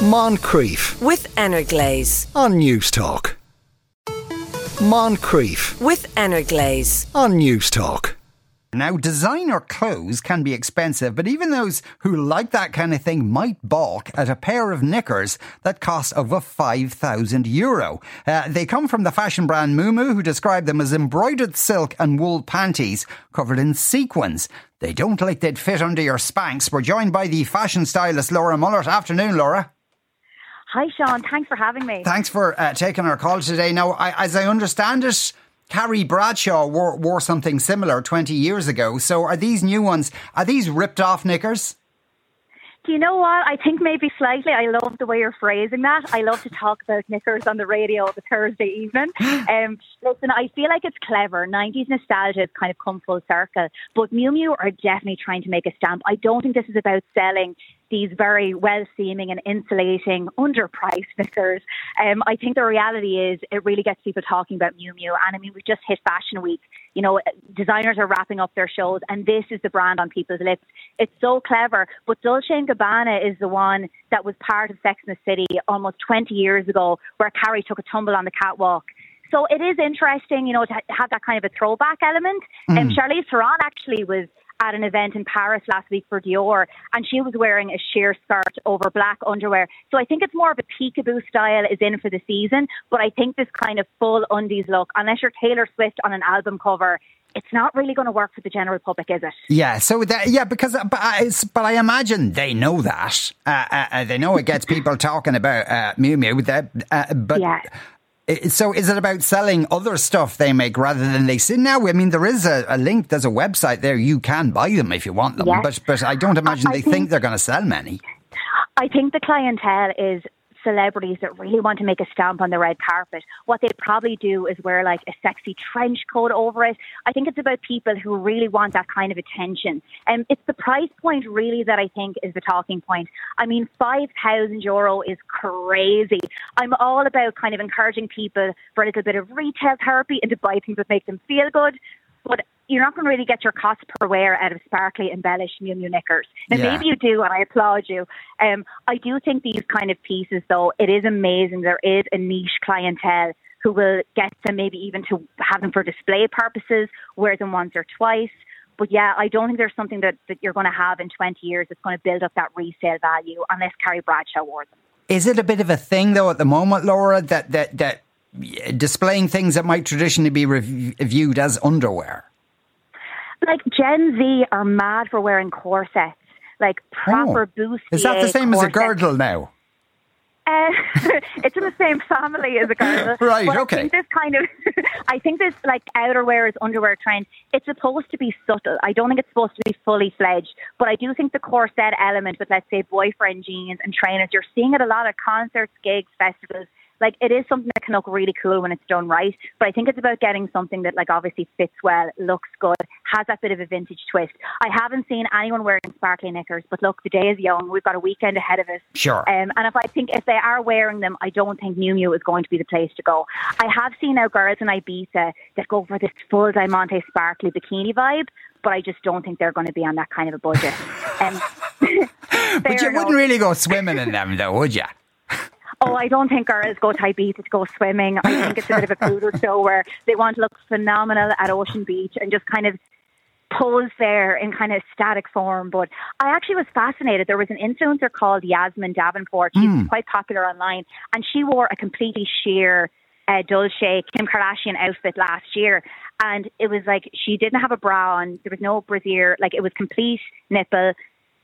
Moncrieff with Energlaze. on News Talk. Moncrieff With Energlaze. on Newstalk. Now, designer clothes can be expensive, but even those who like that kind of thing might balk at a pair of knickers that cost over 5,000 euro. Uh, they come from the fashion brand Miu Miu, who describe them as embroidered silk and wool panties covered in sequins. They don't like they'd fit under your Spanx. We're joined by the fashion stylist Laura Mullett. Afternoon, Laura. Hi, Sean. Thanks for having me. Thanks for uh, taking our call today. Now, I, as I understand it, Carrie Bradshaw wore, wore something similar 20 years ago. So are these new ones, are these ripped off knickers? Do you know what? I think maybe slightly. I love the way you're phrasing that. I love to talk about knickers on the radio on the Thursday evening. Um, listen, I feel like it's clever. 90s nostalgia has kind of come full circle. But Miu are definitely trying to make a stamp. I don't think this is about selling these very well seeming and insulating, underpriced knickers. Um, I think the reality is it really gets people talking about Miu Miu. And I mean, we just hit Fashion Week. You know, designers are wrapping up their shows, and this is the brand on people's lips. It's so clever. But Dolce and Gabbana is the one that was part of Sex and the City almost 20 years ago, where Carrie took a tumble on the catwalk. So it is interesting, you know, to have that kind of a throwback element. And um, Charlize Theron actually was at an event in Paris last week for Dior, and she was wearing a sheer skirt over black underwear. So I think it's more of a peekaboo style is in for the season, but I think this kind of full undies look, unless you're Taylor Swift on an album cover, it's not really going to work for the general public, is it? Yeah. So that, yeah, because but I, but I imagine they know that. Uh, uh, they know it gets people talking about uh, Miu Miu. That, uh, but Yeah. So is it about selling other stuff they make rather than they say now? I mean, there is a, a link. There's a website there. You can buy them if you want them. Yes. But but I don't imagine I they think- think they're going to sell many. I think the clientele is celebrities that really want to make a stamp on the red carpet. What they probably do is wear like a sexy trench coat over it. I think it's about people who really want that kind of attention. And it's the price point really that I think is the talking point. I mean, 5,000 euro is crazy. I'm all about kind of encouraging people for a little bit of retail therapy and to buy things that make them feel good. But you're not going to really get your cost per wear out of sparkly, embellished Miu Miu knickers. Now, Yeah. maybe you do, and I applaud you. Um, I do think these kind of pieces, though, it is amazing. There is a niche clientele who will get them maybe even to have them for display purposes, wear them once or twice. But yeah, I don't think there's something that, that you're going to have in 20 years that's going to build up that resale value unless Carrie Bradshaw wore them. Is it a bit of a thing though at the moment, Laura, that that that displaying things that might traditionally be rev- viewed as underwear? Like Gen Z are mad for wearing corsets, like proper Oh. bustier Is that the same as a girdle now? Uh, it's in the same family as a girdle. Right, but okay. I think this kind of, I think this like outerwear is underwear trend. It's supposed to be subtle. I don't think it's supposed to be fully fledged. But I do think the corset element with, let's say, boyfriend jeans and trainers, you're seeing it a lot at concerts, gigs, festivals. Like it is something that can look really cool when it's done right. But I think it's about getting something that like obviously fits well, looks good, has that bit of a vintage twist. I haven't seen anyone wearing sparkly knickers, but look, the day is young. We've got a weekend ahead of us. Sure. Um, and if I think if they are wearing them, I don't think Miu Miu is going to be the place to go. I have seen now girls in Ibiza that go for this full diamante sparkly bikini vibe, but I just don't think they're going to be on that kind of a budget. Um, But you wouldn't really go swimming in them, though, would you? Oh, I don't think girls go to Ibiza to go swimming. I think it's a bit of a poodle show where they want to look phenomenal at Ocean Beach and just kind of pose there in kind of static form. But I actually was fascinated. There was an influencer called Yasmin Davenport. She's quite popular online, and she wore a completely sheer uh, Dolce Kim Kardashian outfit last year. And it was like she didn't have a bra on. There was no brassiere. Like it was complete nipple,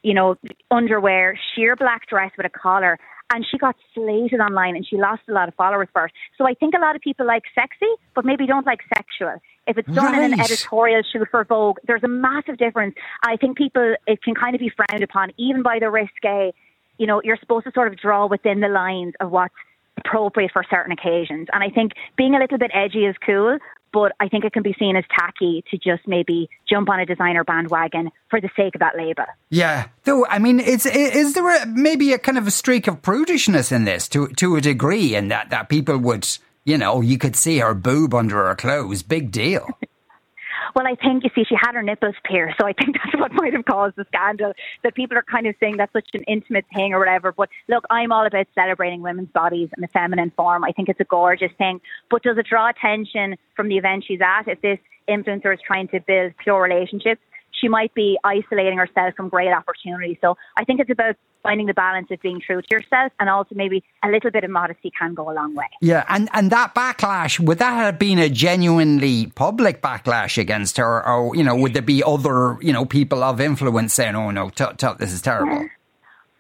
you know, underwear, sheer black dress with a collar. And she got slated online and she lost a lot of followers for it. So I think a lot of people like sexy, but maybe don't like sexual. If it's done in an Right. editorial shoot for Vogue, there's a massive difference. I think people, it can kind of be frowned upon, even by the risque. You know, you're supposed to sort of draw within the lines of what's appropriate for certain occasions. And I think being a little bit edgy is cool, but I think it can be seen as tacky to just maybe jump on a designer bandwagon for the sake of that label. Yeah. Though, I mean, it's, is there a, maybe a kind of a streak of prudishness in this to, to a degree in that, that people would, you know, you could see her boob under her clothes. Big deal. Well, I think you see, she had her nipples pierced, so I think that's what might have caused the scandal. That people are kind of saying that's such an intimate thing or whatever. But look, I'm all about celebrating women's bodies in the feminine form. I think it's a gorgeous thing. But does it draw attention from the event she's at? If this influencer is trying to build pure relationships, she might be isolating herself from great opportunities. So I think it's about finding the balance of being true to yourself and also maybe a little bit of modesty can go a long way. Yeah, and, and that backlash, would that have been a genuinely public backlash against her? Or, you know, would there be other, you know, people of influence saying, oh no, t- t- this is terrible?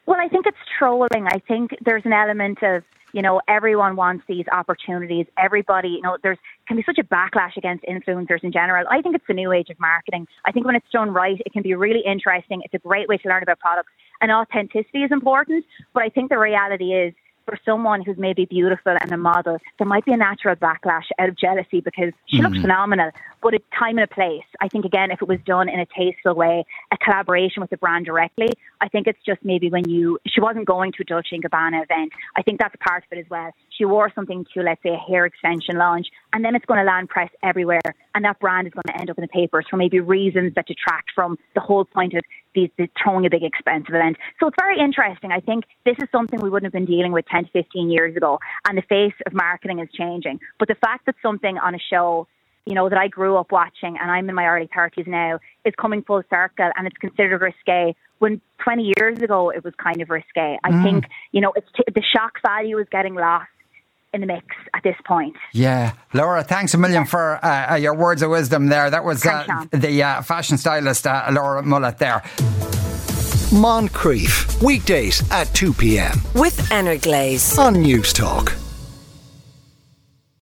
Well, I think it's trolling. I think there's an element of you know, everyone wants these opportunities. Everybody, you know, there's can be such a backlash against influencers in general. I think it's the new age of marketing. I think when it's done right, it can be really interesting. It's a great way to learn about products, and authenticity is important. But I think the reality is for someone who's maybe beautiful and a model, there might be a natural backlash out of jealousy because she mm-hmm. looks phenomenal. But a time and a place. I think again, if it was done in a tasteful way, a collaboration with the brand directly, I think it's just maybe when you she wasn't going to a Dolce and Gabbana event. I think that's part of it as well. She wore something to let's say a hair extension launch, and then it's going to land press everywhere, and that brand is going to end up in the papers for maybe reasons that detract from the whole point of these, these throwing a big expensive event. So it's very interesting. I think this is something we wouldn't have been dealing with 10 to 15 years ago, and the face of marketing is changing. But the fact that something on a show you know, that I grew up watching and I'm in my early 30s now is coming full circle and it's considered risque. When 20 years ago it was kind of risque. I mm. think, you know, it's t- the shock value is getting lost in the mix at this point. Yeah. Laura, thanks a million for uh, uh your words of wisdom there. That was uh, the uh, fashion stylist uh, Laura Mullett there. Moncrieff, weekdays at 2 p.m. With Glaze on Newstalk.